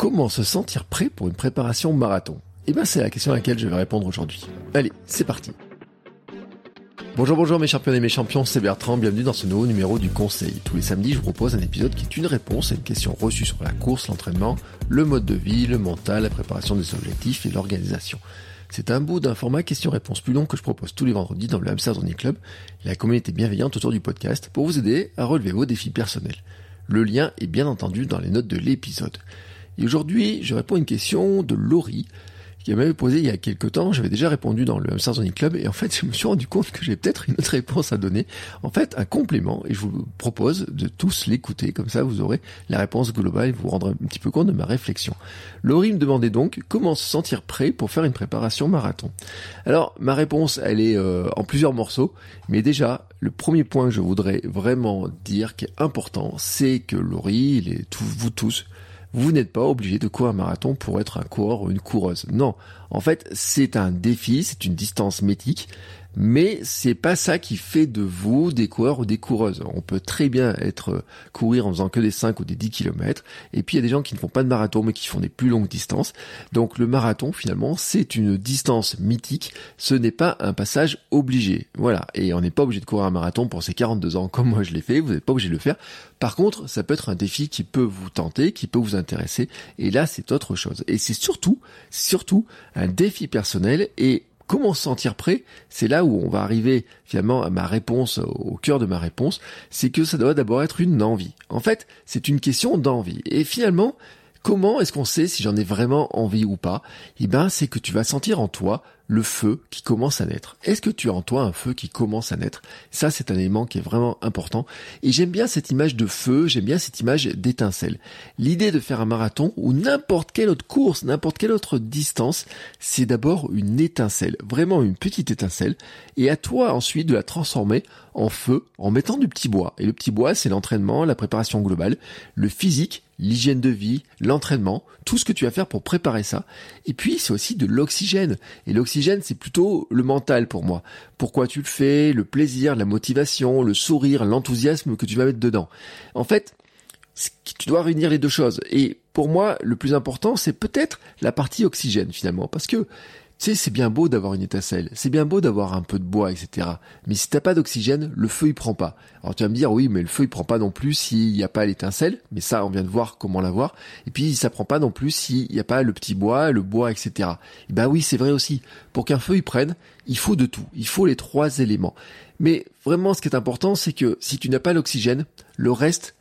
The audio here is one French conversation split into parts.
Comment se sentir prêt pour une préparation marathon Eh bien, c'est la question à laquelle je vais répondre aujourd'hui. Allez, c'est parti. Bonjour, bonjour mes champions et mes champions, c'est Bertrand, bienvenue dans ce nouveau numéro du Conseil. Tous les samedis, je vous propose un épisode qui est une réponse à une question reçue sur la course, l'entraînement, le mode de vie, le mental, la préparation des objectifs et l'organisation. C'est un bout d'un format question-réponse plus long que je propose tous les vendredis dans le Hamster Running Club et la communauté bienveillante autour du podcast pour vous aider à relever vos défis personnels. Le lien est bien entendu dans les notes de l'épisode. Et aujourd'hui, je réponds à une question de Laurie, qui m'avait posé il y a quelques temps. J'avais déjà répondu dans le Hamster Club et en fait, je me suis rendu compte que j'ai peut-être une autre réponse à donner. En fait, un complément et je vous propose de tous l'écouter. Comme ça, vous aurez la réponse globale et vous rendrez un petit peu compte de ma réflexion. Laurie me demandait donc comment se sentir prêt pour faire une préparation marathon. Alors, ma réponse, elle est euh, en plusieurs morceaux, mais déjà, le premier point que je voudrais vraiment dire qui est important, c'est que Laurie, et vous tous, vous n'êtes pas obligé de courir un marathon pour être un coureur ou une coureuse. Non. En fait, c'est un défi, c'est une distance métique mais c'est pas ça qui fait de vous des coureurs ou des coureuses. On peut très bien être courir en faisant que des 5 ou des 10 km, et puis il y a des gens qui ne font pas de marathon mais qui font des plus longues distances. Donc le marathon finalement c'est une distance mythique, ce n'est pas un passage obligé. Voilà, et on n'est pas obligé de courir un marathon pour ses 42 ans comme moi je l'ai fait, vous n'êtes pas obligé de le faire. Par contre, ça peut être un défi qui peut vous tenter, qui peut vous intéresser, et là c'est autre chose. Et c'est surtout, surtout un défi personnel et Comment se sentir prêt C'est là où on va arriver finalement à ma réponse, au cœur de ma réponse, c'est que ça doit d'abord être une envie. En fait, c'est une question d'envie. Et finalement, comment est-ce qu'on sait si j'en ai vraiment envie ou pas? Eh ben, c'est que tu vas sentir en toi le feu qui commence à naître. Est-ce que tu as en toi un feu qui commence à naître? Ça, c'est un élément qui est vraiment important. Et j'aime bien cette image de feu, j'aime bien cette image d'étincelle. L'idée de faire un marathon ou n'importe quelle autre course, n'importe quelle autre distance, c'est d'abord une étincelle, vraiment une petite étincelle. Et à toi ensuite de la transformer en feu en mettant du petit bois. Et le petit bois, c'est l'entraînement, la préparation globale, le physique, l'hygiène de vie, l'entraînement, tout ce que tu vas faire pour préparer ça. Et puis, c'est aussi de l'oxygène. L'oxygène, c'est plutôt le mental pour moi. Pourquoi tu le fais, le plaisir, la motivation, le sourire, l'enthousiasme que tu vas mettre dedans. En fait, tu dois réunir les deux choses. Et pour moi, le plus important, c'est peut-être la partie oxygène finalement. Parce que tu sais, c'est bien beau d'avoir une étincelle, c'est bien beau d'avoir un peu de bois, etc. Mais si t'as pas d'oxygène, le feu il prend pas. Alors tu vas me dire, oui, mais le feu il prend pas non plus s'il n'y a pas l'étincelle, mais ça on vient de voir comment l'avoir. Et puis ça prend pas non plus s'il n'y a pas le petit bois, le bois, etc. Et bah oui, c'est vrai aussi. Pour qu'un feu il prenne, il faut de tout. Il faut les trois éléments. Mais vraiment, ce qui est important, c'est que si tu n'as pas l'oxygène, le reste,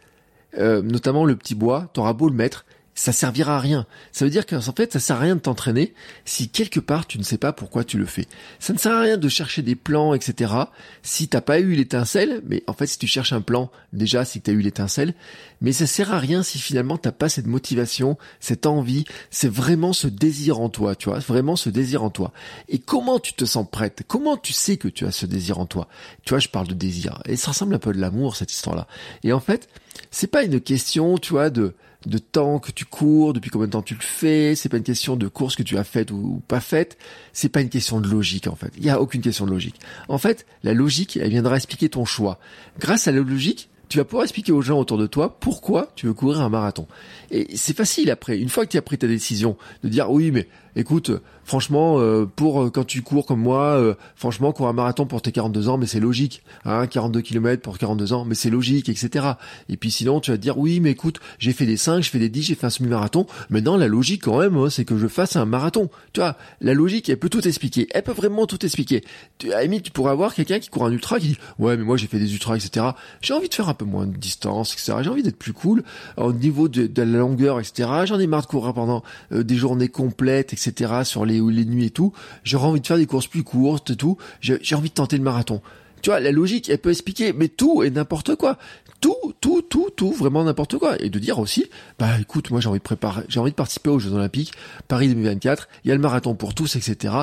euh, notamment le petit bois, t'auras beau le mettre, ça servira à rien. Ça veut dire qu'en fait, ça sert à rien de t'entraîner si quelque part tu ne sais pas pourquoi tu le fais. Ça ne sert à rien de chercher des plans, etc. Si t'as pas eu l'étincelle, mais en fait, si tu cherches un plan, déjà, si tu as eu l'étincelle, mais ça sert à rien si finalement t'as pas cette motivation, cette envie, c'est vraiment ce désir en toi, tu vois, vraiment ce désir en toi. Et comment tu te sens prête? Comment tu sais que tu as ce désir en toi? Tu vois, je parle de désir. Et ça ressemble un peu de l'amour, cette histoire-là. Et en fait, c'est pas une question, tu vois, de, de temps que tu cours, depuis combien de temps tu le fais, c'est pas une question de course que tu as faite ou, pas faite, c'est pas une question de logique en fait. Il y a aucune question de logique. En fait, la logique, elle viendra expliquer ton choix. Grâce à la logique, tu vas pouvoir expliquer aux gens autour de toi pourquoi tu veux courir un marathon. Et c'est facile après, une fois que tu as pris ta décision, de dire oui mais écoute, franchement, euh, pour euh, quand tu cours comme moi, euh, franchement, courir un marathon pour tes 42 ans, mais c'est logique. Hein, 42 km pour 42 ans, mais c'est logique, etc. Et puis sinon, tu vas te dire, oui, mais écoute, j'ai fait des 5, j'ai fait des 10, j'ai fait un semi-marathon. Maintenant, la logique quand même, hein, c'est que je fasse un marathon. Tu vois, la logique, elle peut tout expliquer. Elle peut vraiment tout expliquer. Tu, à tu pourrais avoir quelqu'un qui court un ultra qui dit, ouais, mais moi j'ai fait des ultras, etc. J'ai envie de faire un peu moins de distance, etc. J'ai envie d'être plus cool au niveau de, de la longueur, etc. J'en ai marre de courir pendant des journées complètes, etc. sur les, les nuits et tout. J'aurais envie de faire des courses plus courtes et tout. J'ai envie de tenter le marathon. Tu vois, la logique, elle peut expliquer, mais tout et n'importe quoi. Tout, tout, tout, tout, vraiment n'importe quoi. Et de dire aussi, bah écoute, moi j'ai envie de préparer, j'ai envie de participer aux Jeux Olympiques, Paris 2024, il y a le marathon pour tous, etc.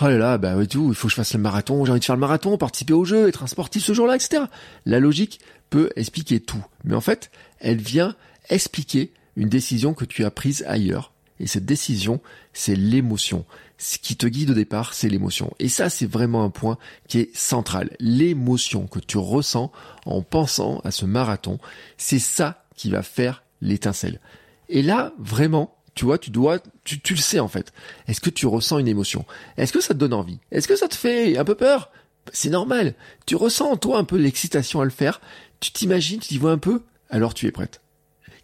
Oh là là, bah ouais, tout, il faut que je fasse le marathon, j'ai envie de faire le marathon, participer aux Jeux, être un sportif ce jour-là, etc. La logique peut expliquer tout. Mais en fait, elle vient expliquer une décision que tu as prise ailleurs. Et cette décision, c'est l'émotion. Ce qui te guide au départ, c'est l'émotion. Et ça, c'est vraiment un point qui est central. L'émotion que tu ressens en pensant à ce marathon, c'est ça qui va faire l'étincelle. Et là, vraiment, tu vois, tu dois, tu, tu le sais en fait. Est-ce que tu ressens une émotion? Est-ce que ça te donne envie? Est-ce que ça te fait un peu peur? C'est normal. Tu ressens en toi un peu l'excitation à le faire. Tu t'imagines, tu t'y vois un peu, alors tu es prête.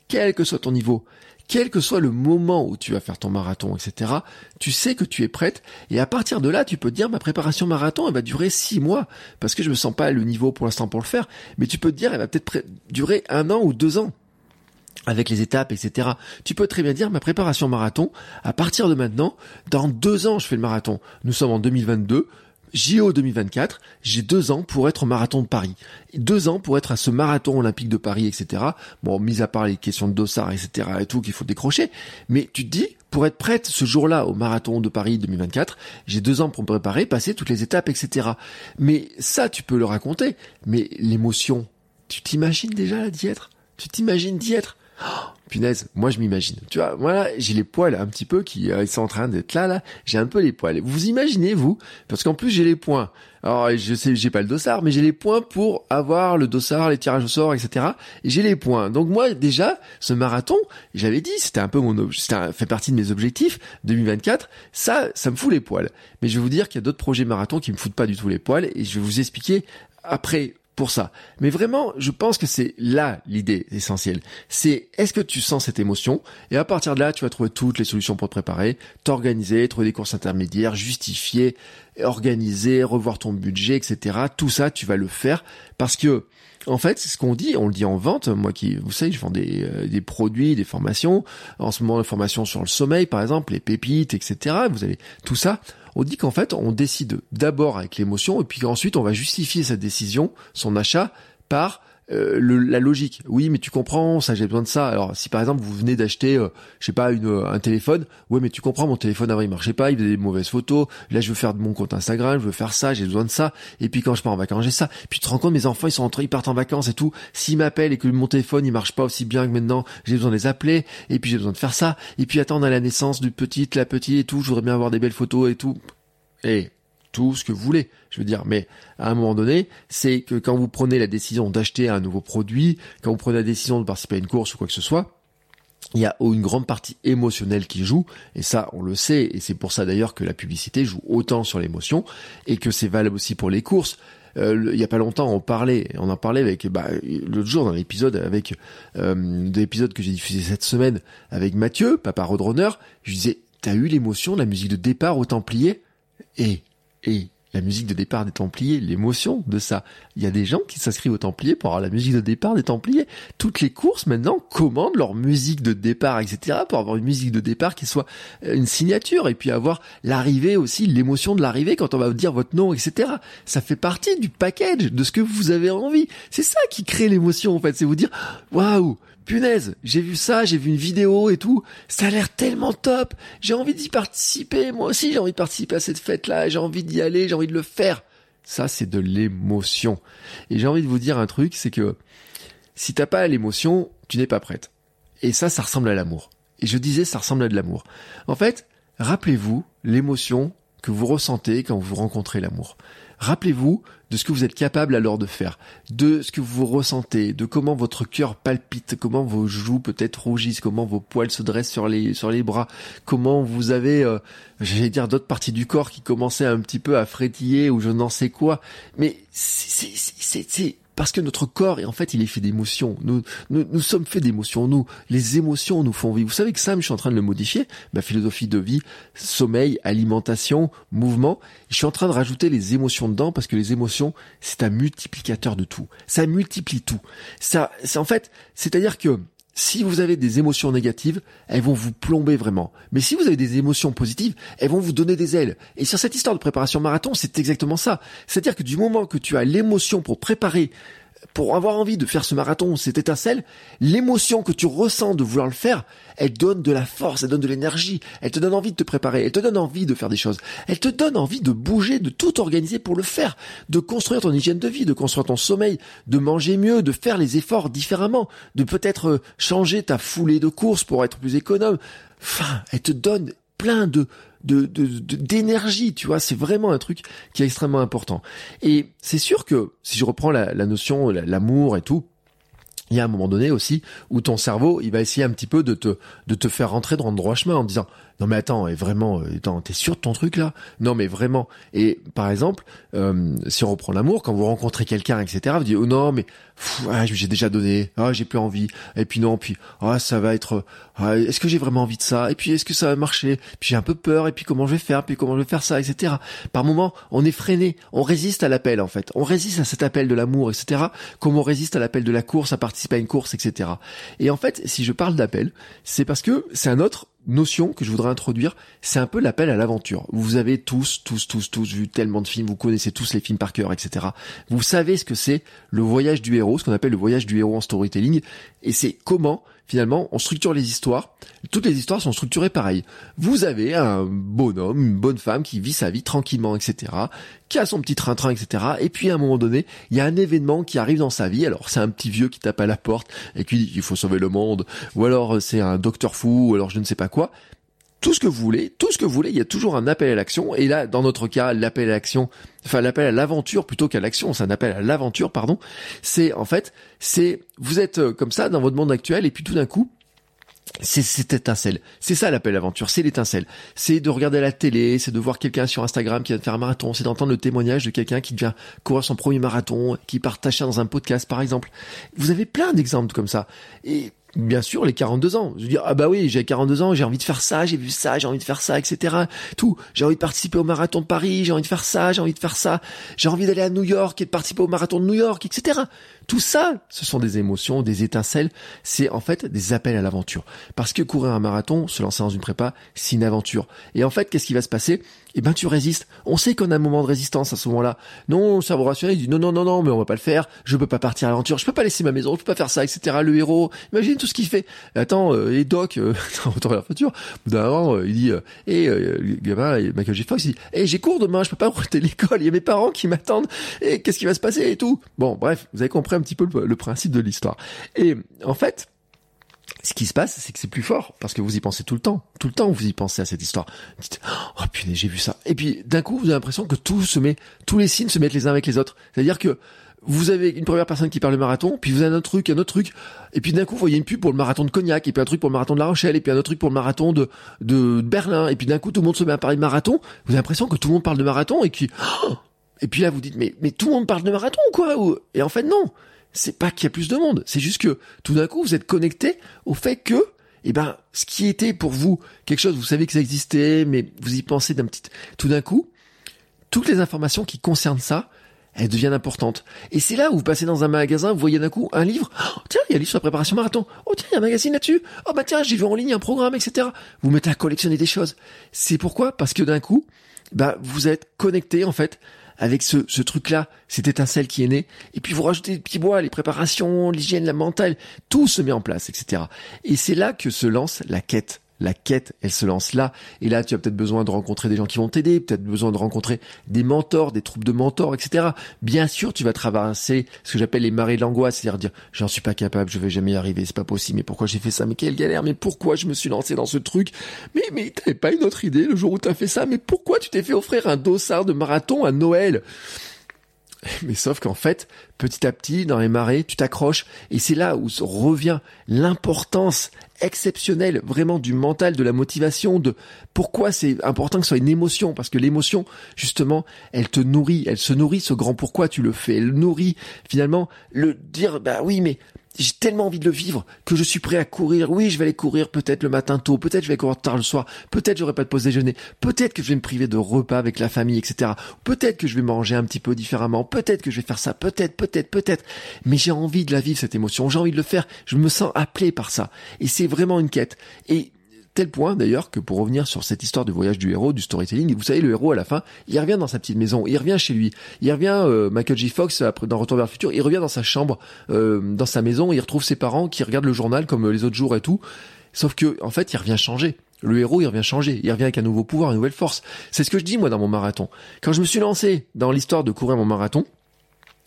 Quel que soit ton niveau, quel que soit le moment où tu vas faire ton marathon, etc., tu sais que tu es prête, et à partir de là, tu peux te dire, ma préparation marathon, elle va durer six mois, parce que je me sens pas le niveau pour l'instant pour le faire, mais tu peux te dire, elle va peut-être durer un an ou deux ans avec les étapes, etc. Tu peux très bien dire ma préparation marathon, à partir de maintenant, dans deux ans je fais le marathon. Nous sommes en 2022, JO 2024, j'ai deux ans pour être au marathon de Paris. Deux ans pour être à ce marathon olympique de Paris, etc. Bon, mis à part les questions de dossard, etc. et tout qu'il faut décrocher. Mais tu te dis, pour être prête ce jour-là au marathon de Paris 2024, j'ai deux ans pour me préparer, passer toutes les étapes, etc. Mais ça, tu peux le raconter. Mais l'émotion, tu t'imagines déjà d'y être? Tu t'imagines d'y être? Oh, punaise, moi je m'imagine. Tu vois, voilà, j'ai les poils un petit peu qui euh, sont en train d'être là, là. J'ai un peu les poils. Vous imaginez, vous? Parce qu'en plus j'ai les points. Alors je sais, j'ai pas le dossard, mais j'ai les points pour avoir le dossard, les tirages au sort, etc. Et j'ai les points. Donc moi déjà, ce marathon, j'avais dit, c'était un peu mon, c'était fait partie de mes objectifs 2024. Ça, ça me fout les poils. Mais je vais vous dire qu'il y a d'autres projets marathon qui me foutent pas du tout les poils, et je vais vous expliquer après pour ça. Mais vraiment, je pense que c'est là l'idée essentielle. C'est est-ce que tu sens cette émotion? Et à partir de là, tu vas trouver toutes les solutions pour te préparer, t'organiser, trouver des courses intermédiaires, justifier, organiser, revoir ton budget, etc. Tout ça, tu vas le faire parce que en fait, c'est ce qu'on dit, on le dit en vente. Moi qui, vous savez, je vends des, euh, des produits, des formations. En ce moment, les formations sur le sommeil, par exemple, les pépites, etc. Vous avez tout ça on dit qu'en fait, on décide d'abord avec l'émotion et puis ensuite on va justifier sa décision, son achat, par euh, la logique. Oui, mais tu comprends, ça j'ai besoin de ça. Alors si par exemple vous venez d'acheter, euh, je sais pas, une, un téléphone, ouais, mais tu comprends, mon téléphone avant il marchait pas, il faisait des mauvaises photos. Là, je veux faire de mon compte Instagram, je veux faire ça, j'ai besoin de ça. Et puis quand je pars en vacances, j'ai ça. Puis tu te rends compte, mes enfants ils sont rentrés, ils partent en vacances et tout. S'ils m'appellent et que mon téléphone il marche pas aussi bien que maintenant, j'ai besoin de les appeler. Et puis j'ai besoin de faire ça. Et puis attends, on a la naissance du petit, la petite et tout. Je voudrais bien avoir des belles photos et tout et ce que vous voulez. Je veux dire, mais à un moment donné, c'est que quand vous prenez la décision d'acheter un nouveau produit, quand vous prenez la décision de participer à une course ou quoi que ce soit, il y a une grande partie émotionnelle qui joue, et ça on le sait, et c'est pour ça d'ailleurs que la publicité joue autant sur l'émotion, et que c'est valable aussi pour les courses. Euh, il y a pas longtemps, on parlait, on en parlait avec bah, l'autre jour dans l'épisode avec euh, l'épisode que j'ai diffusé cette semaine avec Mathieu, papa Roadrunner. Je disais, t'as eu l'émotion de la musique de départ au Templier? Et, et la musique de départ des Templiers, l'émotion de ça. Il y a des gens qui s'inscrivent aux Templiers pour avoir la musique de départ des Templiers. Toutes les courses maintenant commandent leur musique de départ, etc. pour avoir une musique de départ qui soit euh, une signature et puis avoir l'arrivée aussi, l'émotion de l'arrivée quand on va vous dire votre nom, etc. Ça fait partie du package de ce que vous avez envie. C'est ça qui crée l'émotion en fait. C'est vous dire waouh, punaise, j'ai vu ça, j'ai vu une vidéo et tout, ça a l'air tellement top, j'ai envie d'y participer, moi aussi j'ai envie de participer à cette fête-là, j'ai envie d'y aller, j'ai envie de le faire. Ça, c'est de l'émotion. Et j'ai envie de vous dire un truc, c'est que si t'as pas l'émotion, tu n'es pas prête. Et ça, ça ressemble à l'amour. Et je disais, ça ressemble à de l'amour. En fait, rappelez-vous l'émotion que vous ressentez quand vous rencontrez l'amour. Rappelez-vous de ce que vous êtes capable alors de faire, de ce que vous ressentez, de comment votre cœur palpite, comment vos joues peut-être rougissent, comment vos poils se dressent sur les sur les bras, comment vous avez, euh, j'allais dire d'autres parties du corps qui commençaient un petit peu à frétiller ou je n'en sais quoi. Mais c'est c'est parce que notre corps, en fait, il est fait d'émotions. Nous, nous, nous sommes faits d'émotions. Nous, les émotions nous font vivre. Vous savez que Sam, je suis en train de le modifier. Ma philosophie de vie, sommeil, alimentation, mouvement. Je suis en train de rajouter les émotions dedans parce que les émotions, c'est un multiplicateur de tout. Ça multiplie tout. Ça, c'est en fait, c'est-à-dire que si vous avez des émotions négatives, elles vont vous plomber vraiment. Mais si vous avez des émotions positives, elles vont vous donner des ailes. Et sur cette histoire de préparation marathon, c'est exactement ça. C'est-à-dire que du moment que tu as l'émotion pour préparer pour avoir envie de faire ce marathon, cette étincelle, l'émotion que tu ressens de vouloir le faire, elle donne de la force, elle donne de l'énergie, elle te donne envie de te préparer, elle te donne envie de faire des choses, elle te donne envie de bouger, de tout organiser pour le faire, de construire ton hygiène de vie, de construire ton sommeil, de manger mieux, de faire les efforts différemment, de peut-être euh, changer ta foulée de course pour être plus économe. Enfin, elle te donne plein de de d'énergie, tu vois, c'est vraiment un truc qui est extrêmement important. Et c'est sûr que si je reprends la, la notion, l'amour et tout, il y a un moment donné aussi où ton cerveau, il va essayer un petit peu de te de te faire rentrer dans le droit chemin en disant non mais attends, et vraiment, euh, t'es sûr de ton truc là? Non mais vraiment. Et par exemple, euh, si on reprend l'amour, quand vous rencontrez quelqu'un, etc., vous dites oh non mais ah, j'ai déjà donné, ah j'ai plus envie, et puis non, puis ah ça va être, ah, est-ce que j'ai vraiment envie de ça? Et puis est-ce que ça va marcher? Puis j'ai un peu peur, et puis comment je vais faire? Puis comment je vais faire ça, etc. Par moment, on est freiné, on résiste à l'appel en fait, on résiste à cet appel de l'amour, etc. Comme on résiste à l'appel de la course, à participer à une course, etc. Et en fait, si je parle d'appel, c'est parce que c'est un autre notion que je voudrais introduire, c'est un peu l'appel à l'aventure. Vous avez tous, tous, tous, tous vu tellement de films, vous connaissez tous les films par cœur, etc. Vous savez ce que c'est le voyage du héros, ce qu'on appelle le voyage du héros en storytelling, et c'est comment finalement, on structure les histoires. Toutes les histoires sont structurées pareil. Vous avez un bonhomme, une bonne femme qui vit sa vie tranquillement, etc., qui a son petit train-train, etc. Et puis à un moment donné, il y a un événement qui arrive dans sa vie. Alors c'est un petit vieux qui tape à la porte et qui dit qu'il faut sauver le monde, ou alors c'est un docteur fou, ou alors je ne sais pas quoi tout ce que vous voulez, tout ce que vous voulez, il y a toujours un appel à l'action. Et là, dans notre cas, l'appel à l'action, enfin l'appel à l'aventure plutôt qu'à l'action, c'est un appel à l'aventure, pardon. C'est en fait, c'est vous êtes euh, comme ça dans votre monde actuel et puis tout d'un coup, c'est cette étincelle. C'est ça l'appel à l'aventure, c'est l'étincelle. C'est de regarder la télé, c'est de voir quelqu'un sur Instagram qui vient de faire un marathon, c'est d'entendre le témoignage de quelqu'un qui vient courir son premier marathon, qui partage ça dans un podcast par exemple. Vous avez plein d'exemples comme ça. Et bien sûr les 42 ans. Je dire, ah bah oui, j'ai 42 ans, j'ai envie de faire ça, j'ai vu ça, j'ai envie de faire ça, etc. Tout. J'ai envie de participer au marathon de Paris, j'ai envie de faire ça, j'ai envie de faire ça, j'ai envie d'aller à New York et de participer au marathon de New York, etc. Tout ça, ce sont des émotions, des étincelles, c'est en fait des appels à l'aventure. Parce que courir un marathon, se lancer dans une prépa, c'est une aventure. Et en fait, qu'est-ce qui va se passer? Eh ben, tu résistes. On sait qu'on a un moment de résistance à ce moment-là. Non, le cerveau rationnel, il dit non, non, non, non, mais on va pas le faire. Je peux pas partir à l'aventure. Je peux pas laisser ma maison. Je peux pas faire ça, etc. Le héros, imagine tout ce qu'il fait. Attends, euh, et Doc, euh, à la future, d'un euh, il dit, et euh, gamin, Michael J. Fox, il dit, eh, j'ai cours demain, je peux pas rester l'école. Il y a mes parents qui m'attendent. Et qu'est-ce qui va se passer et tout? Bon, bref, vous avez compris un petit peu le, principe de l'histoire. Et en fait, ce qui se passe, c'est que c'est plus fort parce que vous y pensez tout le temps. Tout le temps, vous y pensez à cette histoire. Vous dites, oh putain, j'ai vu ça. Et puis, d'un coup, vous avez l'impression que tout se met, tous les signes se mettent les uns avec les autres. C'est-à-dire que vous avez une première personne qui parle le marathon, puis vous avez un autre truc, un autre truc, et puis d'un coup, vous voyez une pub pour le marathon de Cognac, et puis un truc pour le marathon de La Rochelle, et puis un autre truc pour le marathon de, de Berlin, et puis d'un coup, tout le monde se met à parler de marathon. Vous avez l'impression que tout le monde parle de marathon, et qui, oh et puis là, vous dites, mais, mais tout le monde parle de marathon ou quoi Et en fait, non c'est pas qu'il y a plus de monde, c'est juste que tout d'un coup vous êtes connecté au fait que eh ben ce qui était pour vous quelque chose vous savez que ça existait mais vous y pensez d'un petit tout d'un coup toutes les informations qui concernent ça elles deviennent importantes. Et c'est là où vous passez dans un magasin, vous voyez d'un coup un livre, oh, tiens, il y a un livre sur la préparation marathon, oh tiens, il y a un magazine là-dessus, oh bah tiens, j'ai vu en ligne un programme, etc. Vous mettez à collectionner des choses. C'est pourquoi? Parce que d'un coup, bah, vous êtes connecté en fait avec ce, truc-là, cette étincelle qui est née, et puis vous rajoutez des petits bois, les préparations, l'hygiène, la mentale, tout se met en place, etc. Et c'est là que se lance la quête la quête, elle se lance là. Et là, tu as peut-être besoin de rencontrer des gens qui vont t'aider, peut-être besoin de rencontrer des mentors, des troupes de mentors, etc. Bien sûr, tu vas traverser ce que j'appelle les marées de l'angoisse, c'est-à-dire dire, j'en suis pas capable, je vais jamais y arriver, c'est pas possible, mais pourquoi j'ai fait ça, mais quelle galère, mais pourquoi je me suis lancé dans ce truc, mais, mais t'avais pas une autre idée le jour où t'as fait ça, mais pourquoi tu t'es fait offrir un dossard de marathon à Noël? Mais sauf qu'en fait, petit à petit, dans les marées, tu t'accroches, et c'est là où revient l'importance exceptionnel, vraiment du mental, de la motivation, de pourquoi c'est important que ce soit une émotion, parce que l'émotion, justement, elle te nourrit, elle se nourrit ce grand pourquoi tu le fais, elle nourrit finalement le dire, bah oui, mais j'ai tellement envie de le vivre que je suis prêt à courir. Oui, je vais aller courir peut-être le matin tôt, peut-être je vais courir tard le soir, peut-être j'aurai pas de pause déjeuner, peut-être que je vais me priver de repas avec la famille, etc. Peut-être que je vais manger un petit peu différemment, peut-être que je vais faire ça, peut-être, peut-être, peut-être. Mais j'ai envie de la vivre cette émotion, j'ai envie de le faire. Je me sens appelé par ça, et c'est vraiment une quête. Et Tel point d'ailleurs que pour revenir sur cette histoire de voyage du héros, du storytelling, vous savez, le héros à la fin, il revient dans sa petite maison, il revient chez lui, il revient, euh, Michael J. Fox, dans Retour vers le futur, il revient dans sa chambre, euh, dans sa maison, il retrouve ses parents qui regardent le journal comme les autres jours et tout, sauf que en fait, il revient changer. Le héros, il revient changer, il revient avec un nouveau pouvoir, une nouvelle force. C'est ce que je dis moi dans mon marathon. Quand je me suis lancé dans l'histoire de courir mon marathon,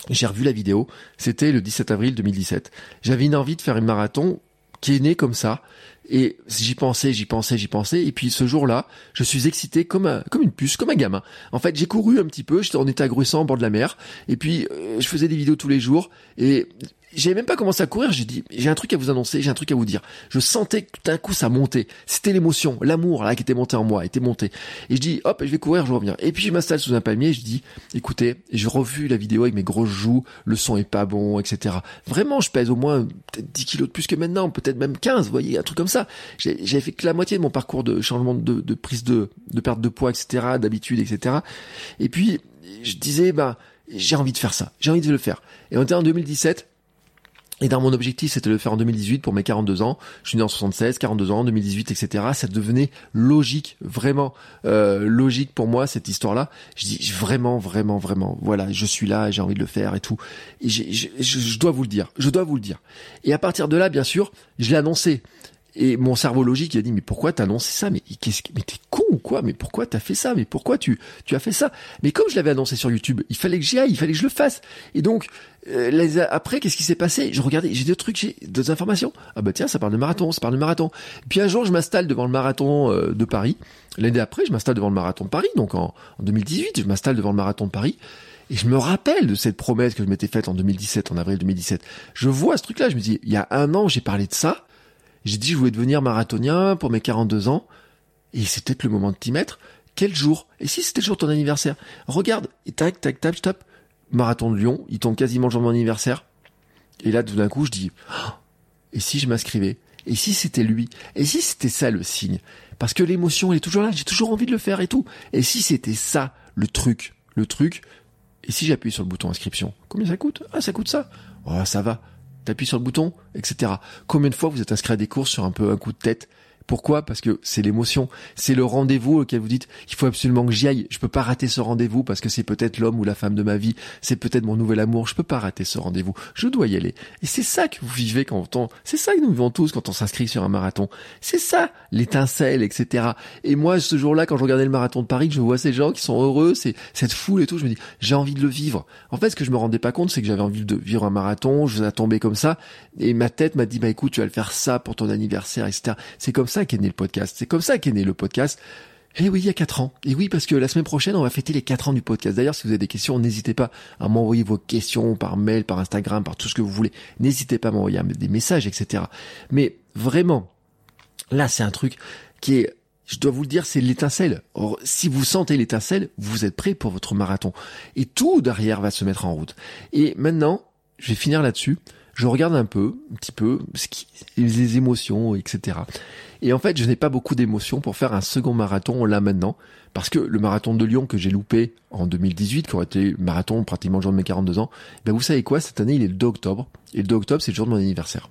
j'ai revu la vidéo, c'était le 17 avril 2017. J'avais une envie de faire une marathon qui est née comme ça, et j'y pensais, j'y pensais, j'y pensais. Et puis ce jour-là, je suis excité comme un, comme une puce, comme un gamin. En fait, j'ai couru un petit peu. J'étais en état gruissant au bord de la mer. Et puis euh, je faisais des vidéos tous les jours. Et j'avais même pas commencé à courir, j'ai dit, j'ai un truc à vous annoncer, j'ai un truc à vous dire. Je sentais que tout d'un coup ça montait. C'était l'émotion, l'amour là qui était monté en moi, était monté. Et je dis, hop, je vais courir, je reviens. Et puis je m'installe sous un palmier, je dis, écoutez, je revu la vidéo avec mes grosses joues, le son est pas bon, etc. Vraiment, je pèse au moins peut-être 10 kilos de plus que maintenant, peut-être même 15, vous voyez, un truc comme ça. J'avais fait que la moitié de mon parcours de changement de, de prise de, de perte de poids, etc., d'habitude, etc. Et puis, je disais, bah, j'ai envie de faire ça, j'ai envie de le faire. Et on était en 2017, et dans mon objectif, c'était de le faire en 2018 pour mes 42 ans. Je suis né en 76, 42 ans, 2018, etc. Ça devenait logique, vraiment euh, logique pour moi cette histoire-là. Je dis vraiment, vraiment, vraiment. Voilà, je suis là, j'ai envie de le faire et tout. Et je, je dois vous le dire, je dois vous le dire. Et à partir de là, bien sûr, je l'ai annoncé. Et mon cerveau logique a dit mais pourquoi t'as annoncé ça? Mais qu'est-ce mais t'es con ou quoi? Mais pourquoi t'as fait ça? Mais pourquoi tu tu as fait ça? Mais comme je l'avais annoncé sur YouTube, il fallait que j'y aille, il fallait que je le fasse. Et donc euh, après qu'est-ce qui s'est passé? Je regardais, j'ai des trucs, j'ai des informations. Ah bah tiens, ça parle de marathon, ça parle de marathon. Puis un jour je m'installe devant le marathon euh, de Paris. L'année après, je m'installe devant le marathon de Paris. Donc en, en 2018, je m'installe devant le marathon de Paris. Et je me rappelle de cette promesse que je m'étais faite en 2017, en avril 2017. Je vois ce truc-là, je me dis, il y a un an, j'ai parlé de ça. J'ai dit je voulais devenir marathonien pour mes 42 ans. Et c'est peut-être le moment de t'y mettre. Quel jour? Et si c'était le jour de ton anniversaire? Regarde, et tac, tac, tac, tape. Marathon de Lyon, il tombe quasiment le jour de mon anniversaire. Et là, tout d'un coup, je dis, oh, et si je m'inscrivais? Et si c'était lui? Et si c'était ça le signe? Parce que l'émotion, elle est toujours là, j'ai toujours envie de le faire et tout. Et si c'était ça, le truc? Le truc, et si j'appuie sur le bouton inscription? Combien ça coûte? Ah, ça coûte ça. Oh, ça va t'appuies sur le bouton, etc. Combien de fois vous êtes inscrit à des courses sur un peu un coup de tête pourquoi? Parce que c'est l'émotion, c'est le rendez-vous auquel vous dites il faut absolument que j'y aille. Je peux pas rater ce rendez-vous parce que c'est peut-être l'homme ou la femme de ma vie, c'est peut-être mon nouvel amour. Je peux pas rater ce rendez-vous. Je dois y aller. Et c'est ça que vous vivez quand on, c'est ça que nous vivons tous quand on s'inscrit sur un marathon. C'est ça l'étincelle, etc. Et moi ce jour-là, quand je regardais le marathon de Paris, je vois ces gens qui sont heureux, c'est cette foule et tout, je me dis j'ai envie de le vivre. En fait, ce que je me rendais pas compte, c'est que j'avais envie de vivre un marathon. Je à tomber comme ça, et ma tête m'a dit bah écoute, tu vas le faire ça pour ton anniversaire, etc. C'est comme ça qu'est né le podcast. C'est comme ça qu'est né le podcast. Eh oui, il y a quatre ans. Et oui, parce que la semaine prochaine, on va fêter les quatre ans du podcast. D'ailleurs, si vous avez des questions, n'hésitez pas à m'envoyer vos questions par mail, par Instagram, par tout ce que vous voulez. N'hésitez pas à m'envoyer des messages, etc. Mais vraiment, là, c'est un truc qui est, je dois vous le dire, c'est l'étincelle. Or, si vous sentez l'étincelle, vous êtes prêt pour votre marathon. Et tout derrière va se mettre en route. Et maintenant, je vais finir là-dessus je regarde un peu, un petit peu, ce qui, les émotions, etc. Et en fait, je n'ai pas beaucoup d'émotions pour faire un second marathon là maintenant, parce que le marathon de Lyon que j'ai loupé en 2018, qui aurait été marathon pratiquement le jour de mes 42 ans, ben vous savez quoi, cette année il est le 2 octobre, et le 2 octobre c'est le jour de mon anniversaire.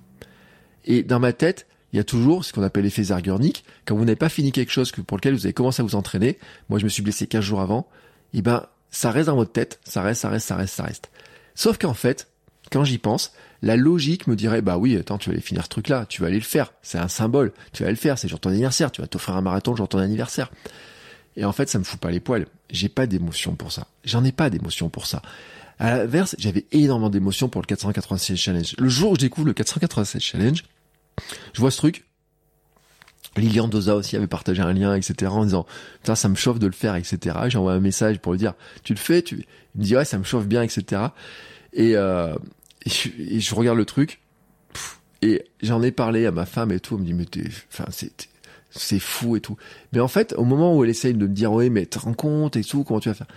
Et dans ma tête, il y a toujours ce qu'on appelle l'effet Zargurnik, quand vous n'avez pas fini quelque chose pour lequel vous avez commencé à vous entraîner, moi je me suis blessé 15 jours avant, et ben ça reste dans votre tête, ça reste, ça reste, ça reste, ça reste. Sauf qu'en fait, quand j'y pense, la logique me dirait bah oui, attends, tu vas aller finir ce truc-là, tu vas aller le faire, c'est un symbole, tu vas le faire, c'est genre ton anniversaire, tu vas t'offrir un marathon genre ton anniversaire. Et en fait, ça me fout pas les poils. J'ai pas d'émotion pour ça. J'en ai pas d'émotion pour ça. À l'inverse, j'avais énormément d'émotion pour le 496 challenge. Le jour où je découvre le 496 challenge, je vois ce truc. Lilian Doza aussi avait partagé un lien, etc. en disant, putain, ça me chauffe de le faire, etc. J'envoie un message pour lui dire, tu le fais, tu, il me dit, ouais, ça me chauffe bien, etc. Et, euh, et je, regarde le truc. Et j'en ai parlé à ma femme et tout, elle me dit, mais c'est, c'est fou et tout. Mais en fait, au moment où elle essaye de me dire, oui, mais te rends compte et tout, comment tu vas faire?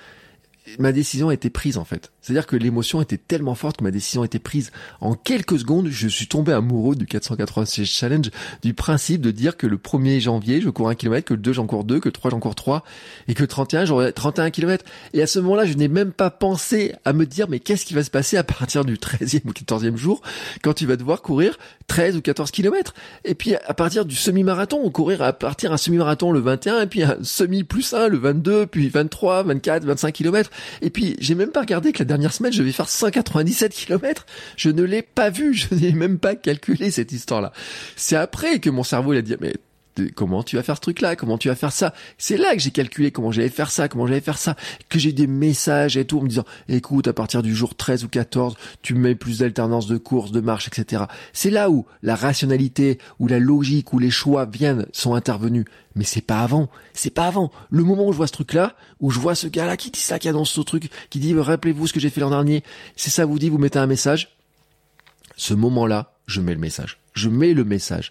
Ma décision a été prise en fait. C'est-à-dire que l'émotion était tellement forte que ma décision a été prise. En quelques secondes, je suis tombé amoureux du 486 Challenge, du principe de dire que le 1er janvier, je cours un kilomètre, que le 2, j'en cours 2, que le 3, j'en cours 3, et que le 31, j'aurai 31 km. Et à ce moment-là, je n'ai même pas pensé à me dire, mais qu'est-ce qui va se passer à partir du 13e ou 14e jour, quand tu vas devoir courir 13 ou 14 km. Et puis, à partir du semi-marathon, courir à partir un semi-marathon le 21, et puis un semi plus 1 le 22, puis 23, 24, 25 km. Et puis, j'ai même pas regardé que la dernière semaine, je vais faire 197 km. Je ne l'ai pas vu. Je n'ai même pas calculé cette histoire-là. C'est après que mon cerveau, il a dit, mais comment tu vas faire ce truc-là, comment tu vas faire ça. C'est là que j'ai calculé comment j'allais faire ça, comment j'allais faire ça, que j'ai des messages et tout en me disant, écoute, à partir du jour 13 ou 14, tu mets plus d'alternance de course, de marche, etc. C'est là où la rationalité, où la logique, où les choix viennent, sont intervenus. Mais c'est pas avant, c'est pas avant. Le moment où je vois ce truc-là, où je vois ce gars-là qui dit ça, qui annonce ce truc, qui dit, rappelez-vous ce que j'ai fait l'an dernier, c'est ça vous dit, vous mettez un message. Ce moment-là, je mets le message. Je mets le message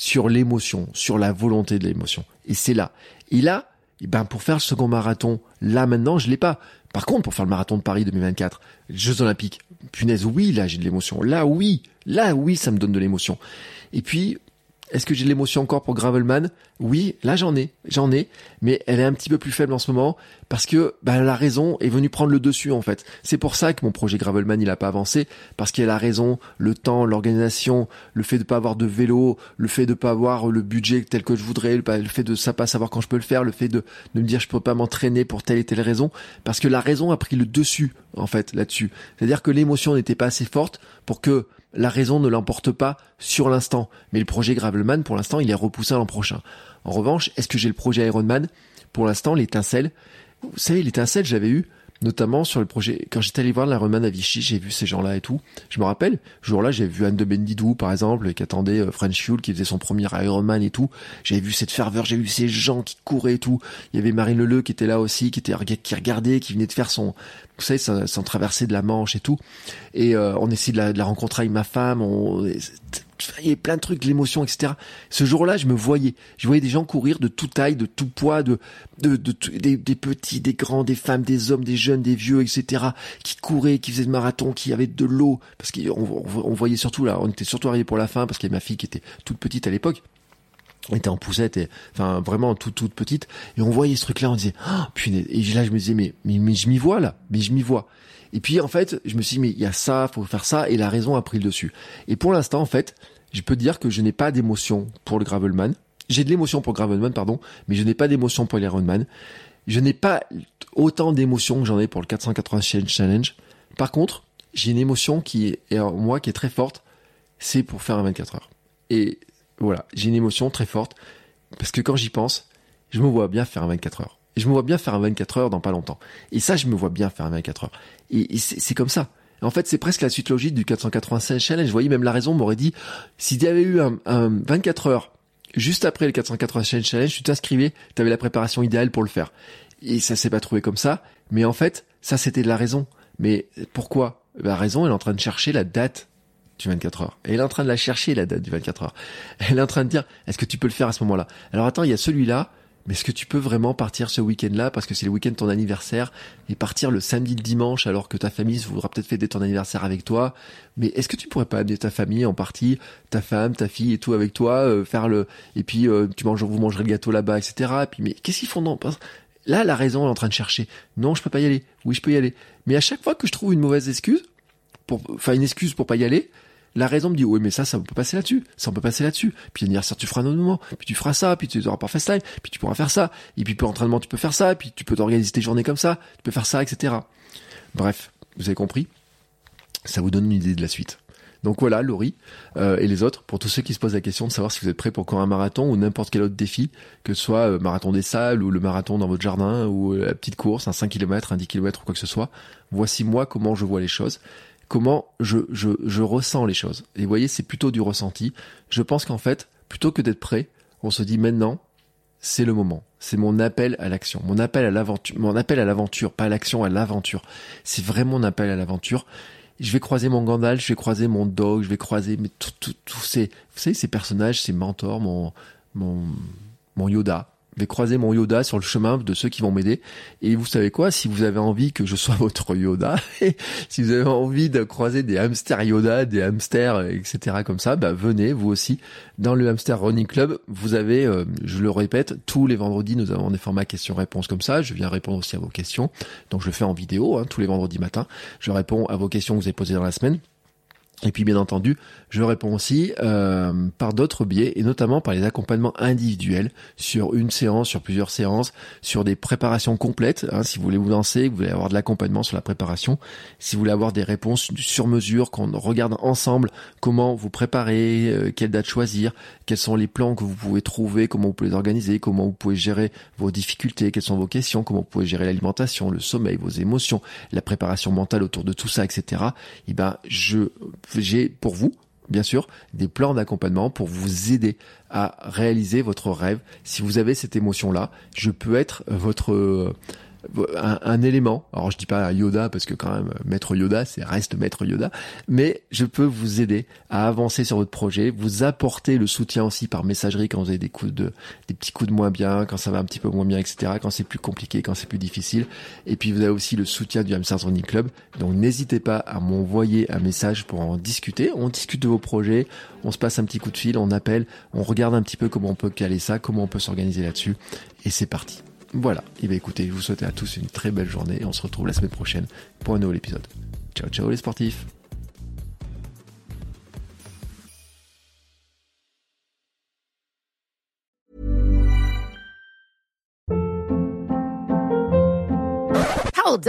sur l'émotion, sur la volonté de l'émotion. Et c'est là. Et là, eh ben pour faire le second marathon, là maintenant, je l'ai pas. Par contre, pour faire le marathon de Paris 2024, Jeux Olympiques, punaise, oui, là j'ai de l'émotion. Là, oui, là, oui, ça me donne de l'émotion. Et puis, est-ce que j'ai de l'émotion encore pour Gravelman? Oui, là j'en ai, j'en ai, mais elle est un petit peu plus faible en ce moment parce que bah, la raison est venue prendre le dessus en fait. C'est pour ça que mon projet Gravelman il a pas avancé parce qu'il y a la raison, le temps, l'organisation, le fait de pas avoir de vélo, le fait de pas avoir le budget tel que je voudrais, le fait de ça pas savoir quand je peux le faire, le fait de, de me dire je peux pas m'entraîner pour telle et telle raison parce que la raison a pris le dessus en fait là-dessus. C'est-à-dire que l'émotion n'était pas assez forte pour que la raison ne l'emporte pas sur l'instant. Mais le projet Gravelman, pour l'instant, il est repoussé à l'an prochain. En revanche, est-ce que j'ai le projet Ironman Pour l'instant, l'étincelle, vous savez, l'étincelle, j'avais eu notamment sur le projet. Quand j'étais allé voir l'Ironman à Vichy, j'ai vu ces gens-là et tout. Je me rappelle, ce jour-là, j'ai vu Anne de Bendidou, par exemple, qui attendait euh, French Fuel, qui faisait son premier Ironman et tout. J'avais vu cette ferveur, j'ai vu ces gens qui couraient et tout. Il y avait Marine Leleu qui était là aussi, qui était qui regardait, qui venait de faire son, vous savez, sans, traverser de la Manche et tout. Et euh, on essayait de la, de la rencontrer avec ma femme. On, il y avait plein de trucs, l'émotion, etc. Ce jour-là, je me voyais. Je voyais des gens courir de toute taille, de tout poids, de, de, de, des, petits, des grands, des femmes, des hommes, des jeunes, des vieux, etc. qui couraient, qui faisaient de marathon, qui avaient de l'eau. Parce qu'on on, voyait surtout là, on était surtout arrivé pour la fin parce qu'il y avait ma fille qui était toute petite à l'époque. Était en poussette et enfin vraiment toute toute petite et on voyait ce truc là on disait oh, puis et là je me disais mais mais, mais je m'y vois là mais je m'y vois et puis en fait, je me suis dit mais il y a ça, faut faire ça, et la raison a pris le dessus. Et pour l'instant, en fait, je peux dire que je n'ai pas d'émotion pour le Gravelman. J'ai de l'émotion pour Gravelman, pardon, mais je n'ai pas d'émotion pour l'Ironman. Je n'ai pas autant d'émotion que j'en ai pour le 480 Challenge. Par contre, j'ai une émotion qui est en moi qui est très forte, c'est pour faire un 24 heures. Et voilà, j'ai une émotion très forte parce que quand j'y pense, je me vois bien faire un 24 heures. Je me vois bien faire un 24 heures dans pas longtemps. Et ça, je me vois bien faire un 24 heures. Et, c'est comme ça. En fait, c'est presque la suite logique du 496 challenge. Vous voyez, même la raison m'aurait dit, s'il y avait eu un, 24 heures juste après le 496 challenge, tu t'inscrivais, tu avais la préparation idéale pour le faire. Et ça s'est pas trouvé comme ça. Mais en fait, ça c'était de la raison. Mais pourquoi? La raison, elle est en train de chercher la date du 24 heures. Elle est en train de la chercher, la date du 24 heures. Elle est en train de dire, est-ce que tu peux le faire à ce moment-là? Alors attends, il y a celui-là, mais est-ce que tu peux vraiment partir ce week-end-là parce que c'est le week-end de ton anniversaire et partir le samedi, le dimanche alors que ta famille voudra peut-être fêter ton anniversaire avec toi? Mais est-ce que tu pourrais pas amener ta famille en partie, ta femme, ta fille et tout avec toi, euh, faire le et puis euh, tu manges, vous mangerez le gâteau là-bas, etc. Et puis mais qu'est-ce qu'ils font non Là, la raison est en train de chercher. Non, je peux pas y aller. Oui, je peux y aller. Mais à chaque fois que je trouve une mauvaise excuse, pour, enfin une excuse pour pas y aller, la raison me dit, oui, mais ça, ça peut passer là-dessus. Ça, peut passer là-dessus. Puis l'anniversaire, tu feras un autre moment. Puis tu feras ça. Puis tu auras pas FaceTime. Puis tu pourras faire ça. Et puis pour l'entraînement, tu peux faire ça. Puis tu peux t'organiser tes journées comme ça. Tu peux faire ça, etc. Bref, vous avez compris. Ça vous donne une idée de la suite. Donc voilà, Laurie euh, et les autres, pour tous ceux qui se posent la question de savoir si vous êtes prêts pour courir un marathon ou n'importe quel autre défi, que ce soit euh, marathon des salles ou le marathon dans votre jardin ou euh, la petite course, un 5 km, un 10 km ou quoi que ce soit, voici moi comment je vois les choses comment je, je, je ressens les choses. Et vous voyez, c'est plutôt du ressenti. Je pense qu'en fait, plutôt que d'être prêt, on se dit maintenant, c'est le moment. C'est mon appel à l'action, mon appel à l'aventure, mon appel à l'aventure, pas l'action, à l'aventure. C'est vraiment mon appel à l'aventure. je vais croiser mon Gandalf, je vais croiser mon Dog, je vais croiser tous ces, vous savez, ces personnages, ces mentors, mon, mon, mon Yoda, vais croiser mon Yoda sur le chemin de ceux qui vont m'aider. Et vous savez quoi? Si vous avez envie que je sois votre Yoda, si vous avez envie de croiser des hamsters Yoda, des hamsters, etc. comme ça, bah venez vous aussi dans le Hamster Running Club. Vous avez, euh, je le répète, tous les vendredis nous avons des formats questions-réponses comme ça. Je viens répondre aussi à vos questions. Donc je le fais en vidéo hein, tous les vendredis matin. Je réponds à vos questions que vous avez posées dans la semaine. Et puis bien entendu, je réponds aussi euh, par d'autres biais, et notamment par les accompagnements individuels sur une séance, sur plusieurs séances, sur des préparations complètes. Hein, si vous voulez vous lancer, vous voulez avoir de l'accompagnement sur la préparation, si vous voulez avoir des réponses sur mesure, qu'on regarde ensemble comment vous préparer, euh, quelle date choisir, quels sont les plans que vous pouvez trouver, comment vous pouvez les organiser, comment vous pouvez gérer vos difficultés, quelles sont vos questions, comment vous pouvez gérer l'alimentation, le sommeil, vos émotions, la préparation mentale autour de tout ça, etc. Et eh ben je j'ai pour vous, bien sûr, des plans d'accompagnement pour vous aider à réaliser votre rêve. Si vous avez cette émotion-là, je peux être votre un, élément. Alors je dis pas Yoda parce que quand même maître Yoda, c'est reste maître Yoda, mais je peux vous aider à avancer sur votre projet, vous apporter le soutien aussi par messagerie quand vous avez des coups de des petits coups de moins bien, quand ça va un petit peu moins bien, etc. Quand c'est plus compliqué, quand c'est plus difficile. Et puis vous avez aussi le soutien du Hamster Running Club. Donc n'hésitez pas à m'envoyer un message pour en discuter. On discute de vos projets, on se passe un petit coup de fil, on appelle, on regarde un petit peu comment on peut caler ça, comment on peut s'organiser là-dessus. Et c'est parti. Voilà. Et eh bien écoutez, je vous souhaite à tous une très belle journée et on se retrouve la semaine prochaine pour un nouvel épisode. Ciao ciao les sportifs. Hold.